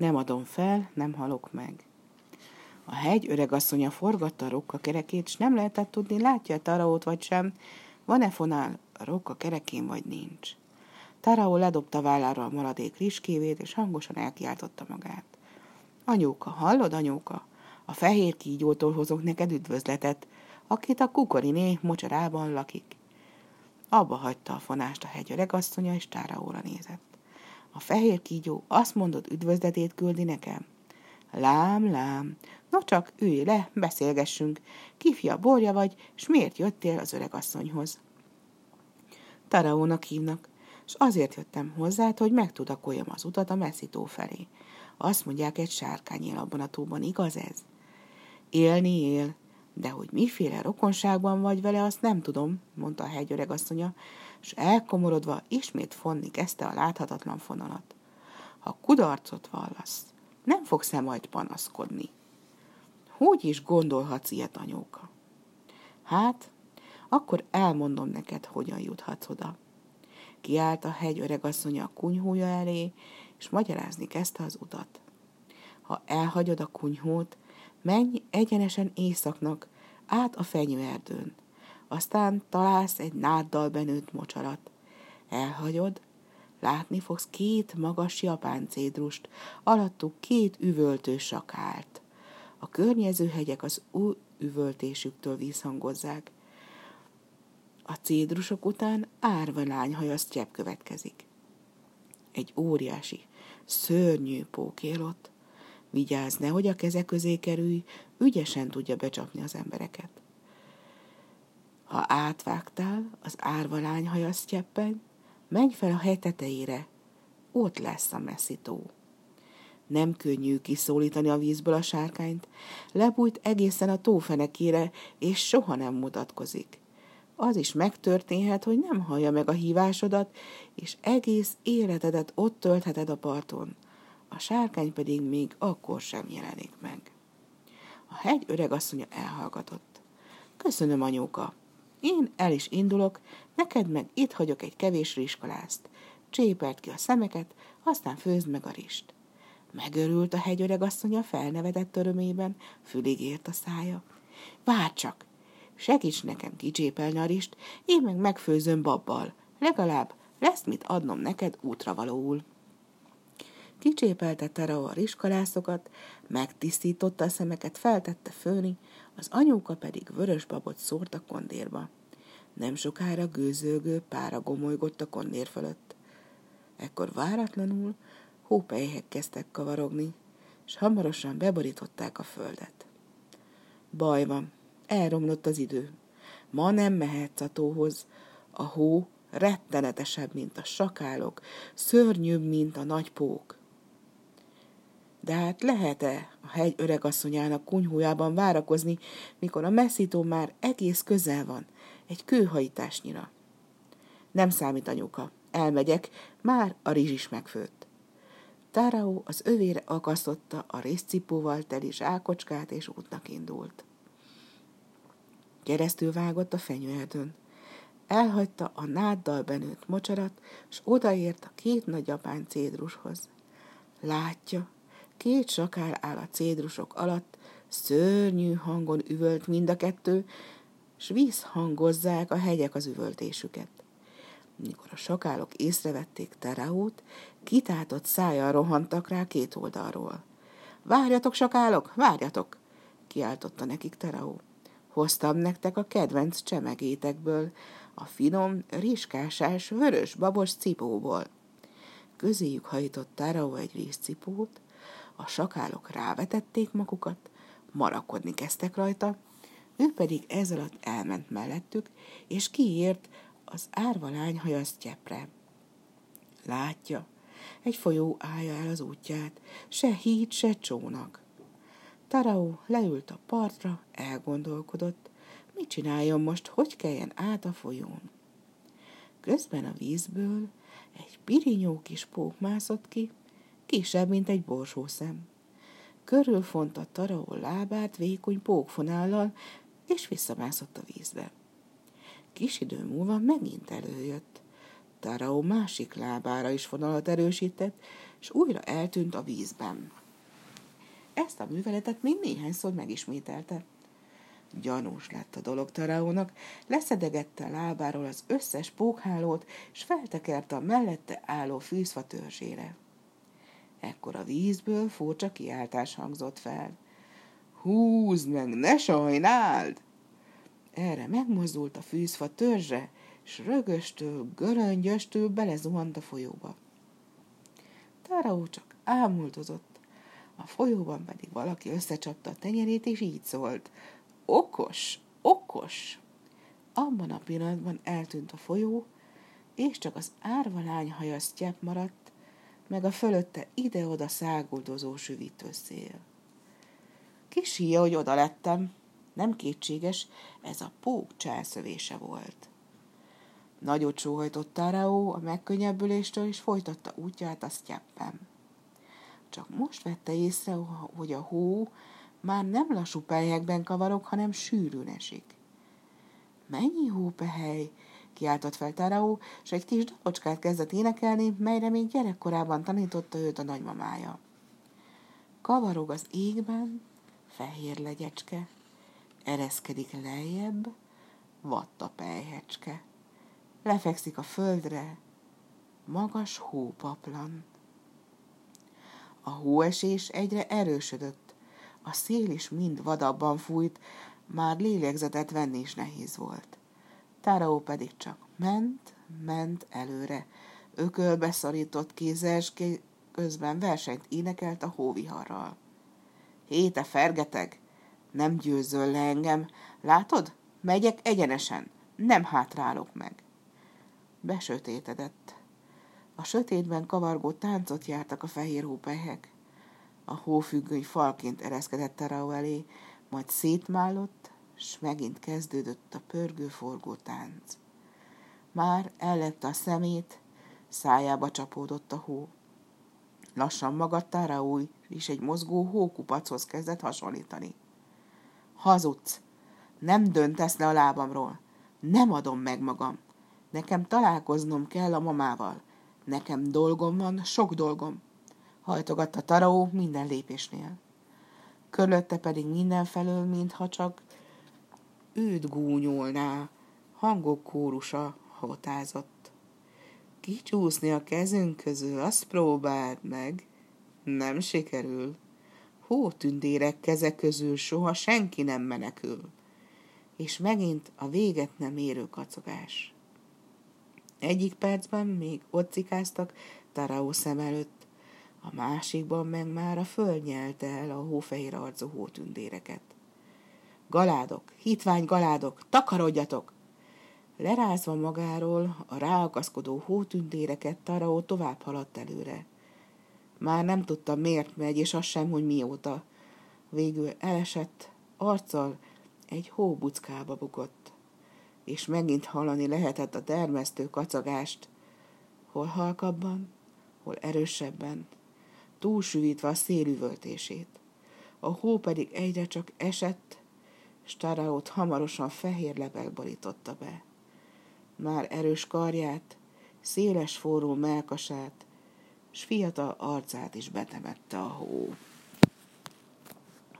Nem adom fel, nem halok meg. A hegy öregasszonya forgatta a rokka kerekét, s nem lehetett tudni, látja a Taraót vagy sem, van-e fonál a rokka kerekén vagy nincs. Taraó ledobta vállára a maradék rizskévét, és hangosan elkiáltotta magát. Anyóka, hallod, anyóka? A fehér kígyótól hozok neked üdvözletet, akit a kukoriné mocsarában lakik. Abba hagyta a fonást a hegy öregasszonya, és Táraóra nézett. A fehér kígyó azt mondott üdvözletét küldi nekem. Lám, lám, no csak ülj le, beszélgessünk. Kifia borja vagy, s miért jöttél az öregasszonyhoz? Taraónak hívnak, és azért jöttem hozzá, hogy megtudakoljam az utat a messzitó felé. Azt mondják, egy sárkány él abban a tóban, igaz ez? Élni él, de hogy miféle rokonságban vagy vele, azt nem tudom, mondta a hegyöregasszonya, és elkomorodva ismét fonni kezdte a láthatatlan fonalat. Ha kudarcot vallasz, nem fogsz-e majd panaszkodni? Hogy is gondolhatsz ilyet, anyóka? Hát, akkor elmondom neked, hogyan juthatsz oda. Kiállt a hegy öregasszonya a kunyhója elé, és magyarázni kezdte az utat. Ha elhagyod a kunyhót, menj egyenesen északnak, át a fenyőerdőn. Aztán találsz egy náddal benőtt mocsarat. Elhagyod, látni fogsz két magas japán cédrust, alattuk két üvöltő sakált. A környező hegyek az új üvöltésüktől vízhangozzák. A cédrusok után árva lányhajas csepp következik. Egy óriási, szörnyű pók él ott. Vigyázz, nehogy a keze közé kerülj, ügyesen tudja becsapni az embereket. Ha átvágtál, az árva lányhaja sztyeppen, menj fel a hegy tetejére, ott lesz a messzító. Nem könnyű kiszólítani a vízből a sárkányt, lebújt egészen a tófenekére, és soha nem mutatkozik. Az is megtörténhet, hogy nem hallja meg a hívásodat, és egész életedet ott töltheted a parton. A sárkány pedig még akkor sem jelenik meg. A hegy öregasszonya elhallgatott. Köszönöm, anyóka. Én el is indulok, neked meg itt hagyok egy kevés rizskalászt. Csépelt ki a szemeket, aztán főzd meg a rist. Megörült a hegy öregasszonya felnevetett örömében, fülig ért a szája. Várj csak, segíts nekem kicsépelni a rist, én meg megfőzöm babbal. Legalább lesz mit adnom neked útra valóul. Kicsépeltette a riskalászokat, megtisztította a szemeket, feltette főni, az anyóka pedig vörös babot szórt a kondérba. Nem sokára gőzölgő pára gomolygott a kondér fölött. Ekkor váratlanul hópelyhek kezdtek kavarogni, és hamarosan beborították a földet. Baj van, elromlott az idő. Ma nem mehetsz a tóhoz. A hó rettenetesebb, mint a sakálok, szörnyűbb, mint a nagy pók. De hát lehet-e a hegy öregasszonyának kunyhójában várakozni, mikor a messzító már egész közel van, egy kőhajításnyira? Nem számít, anyuka. Elmegyek, már a rizs is megfőtt. Tárao az övére akasztotta a részcipóval teli zsákocskát, és útnak indult. Keresztül vágott a fenyőerdőn. Elhagyta a náddal benőtt mocsarat, s odaért a két nagy japán cédrushoz. Látja, Két sakál áll a cédrusok alatt, szörnyű hangon üvölt mind a kettő, s visszhangozzák a hegyek az üvöltésüket. Mikor a sakálok észrevették Teraót, kitátott szájjal rohantak rá két oldalról. Várjatok, sakálok, várjatok! kiáltotta nekik Teraó. Hoztam nektek a kedvenc csemegétekből, a finom, riskásás, vörös babos cipóból. Közéjük hajított Teraó egy rizcipót, a sakálok rávetették magukat, marakodni kezdtek rajta, ő pedig ez alatt elment mellettük, és kiért az árva lány hajasztjepre. Látja, egy folyó állja el az útját, se híd, se csónak. Tarau leült a partra, elgondolkodott, mit csináljon most, hogy keljen át a folyón. Közben a vízből egy pirinyó kis pók mászott ki, kisebb, mint egy borsószem. Körülfonta Taraó lábát vékony pókfonállal, és visszamászott a vízbe. Kis idő múlva megint előjött. Tárao másik lábára is vonalat erősített, és újra eltűnt a vízben. Ezt a műveletet még néhányszor megismételte. Gyanús lett a dolog Taraónak, leszedegette a lábáról az összes pókhálót, és feltekerte a mellette álló fűzfa törzsére. Ekkor a vízből furcsa kiáltás hangzott fel. Húzd meg, ne sajnáld! Erre megmozdult a fűzfa törzse, s rögöstől, göröngyöstől belezuhant a folyóba. Táraó csak ámultozott, a folyóban pedig valaki összecsapta a tenyerét, és így szólt. Okos, okos! Abban a pillanatban eltűnt a folyó, és csak az árvalány haja sztyep maradt, meg a fölötte ide-oda száguldozó süvítőszél. Kisíja, hogy oda lettem. Nem kétséges, ez a pók cselszövése volt. Nagyot sóhajtott Táraó a megkönnyebbüléstől, és folytatta útját a sztyeppen. Csak most vette észre, hogy a hó már nem lassú pelyekben kavarok, hanem sűrűn esik. Mennyi hópehely? Kiáltott fel Táraó, és egy kis dalocskát kezdett énekelni, melyre még gyerekkorában tanította őt a nagymamája. Kavarog az égben, fehér legyecske, ereszkedik lejjebb, vatta pelyhecske. Lefekszik a földre, magas hópaplan. A hóesés egyre erősödött, a szél is mind vadabban fújt, már lélegzetet venni is nehéz volt. Táraó pedig csak ment, ment előre, ökölbe szorított kézzel, közben versenyt énekelt a hóviharral. Héte fergeteg, nem győzöl le engem. Látod? Megyek egyenesen, nem hátrálok meg. Besötétedett. A sötétben kavargó táncot jártak a fehér hópelyhek. A hófüggöny falként ereszkedett Terao elé, majd szétmállott, s megint kezdődött a pörgő-forgó tánc. Már ellette a szemét, szájába csapódott a hó. Lassan maga Taraúj is egy mozgó hókupachoz kezdett hasonlítani. Hazudsz! Nem döntesz le a lábamról. Nem adom meg magam. Nekem találkoznom kell a mamával. Nekem dolgom van, sok dolgom. Hajtogatta Taraó minden lépésnél. Körülötte pedig mindenfelől, mintha csak őt gúnyolná, hangok kórusa hotázott. Kicsúszni a kezünk közül, azt próbáld meg. Nem sikerül. Hótündérek keze közül soha senki nem menekül. És megint a véget nem érő kacogás. Egyik percben még ott cikáztak Taraó szem előtt, a másikban meg már a föld nyelte el a hófehér arcú hótündéreket. Galádok, hitvány galádok, takarodjatok! Lerázva magáról a ráakaszkodó hótündéreket Taraó tovább haladt előre. Már nem tudta, miért megy, és az sem, hogy mióta. Végül elesett, arccal egy hóbuckába bukott, és megint hallani lehetett a termesztő kacagást, hol halkabban, hol erősebben, túlsűvítve a szélüvöltését. A hó pedig egyre csak esett, s Taraót hamarosan fehér lebeg borította be. Már erős karját, széles forró melkasát, s fiatal arcát is betemette a hó.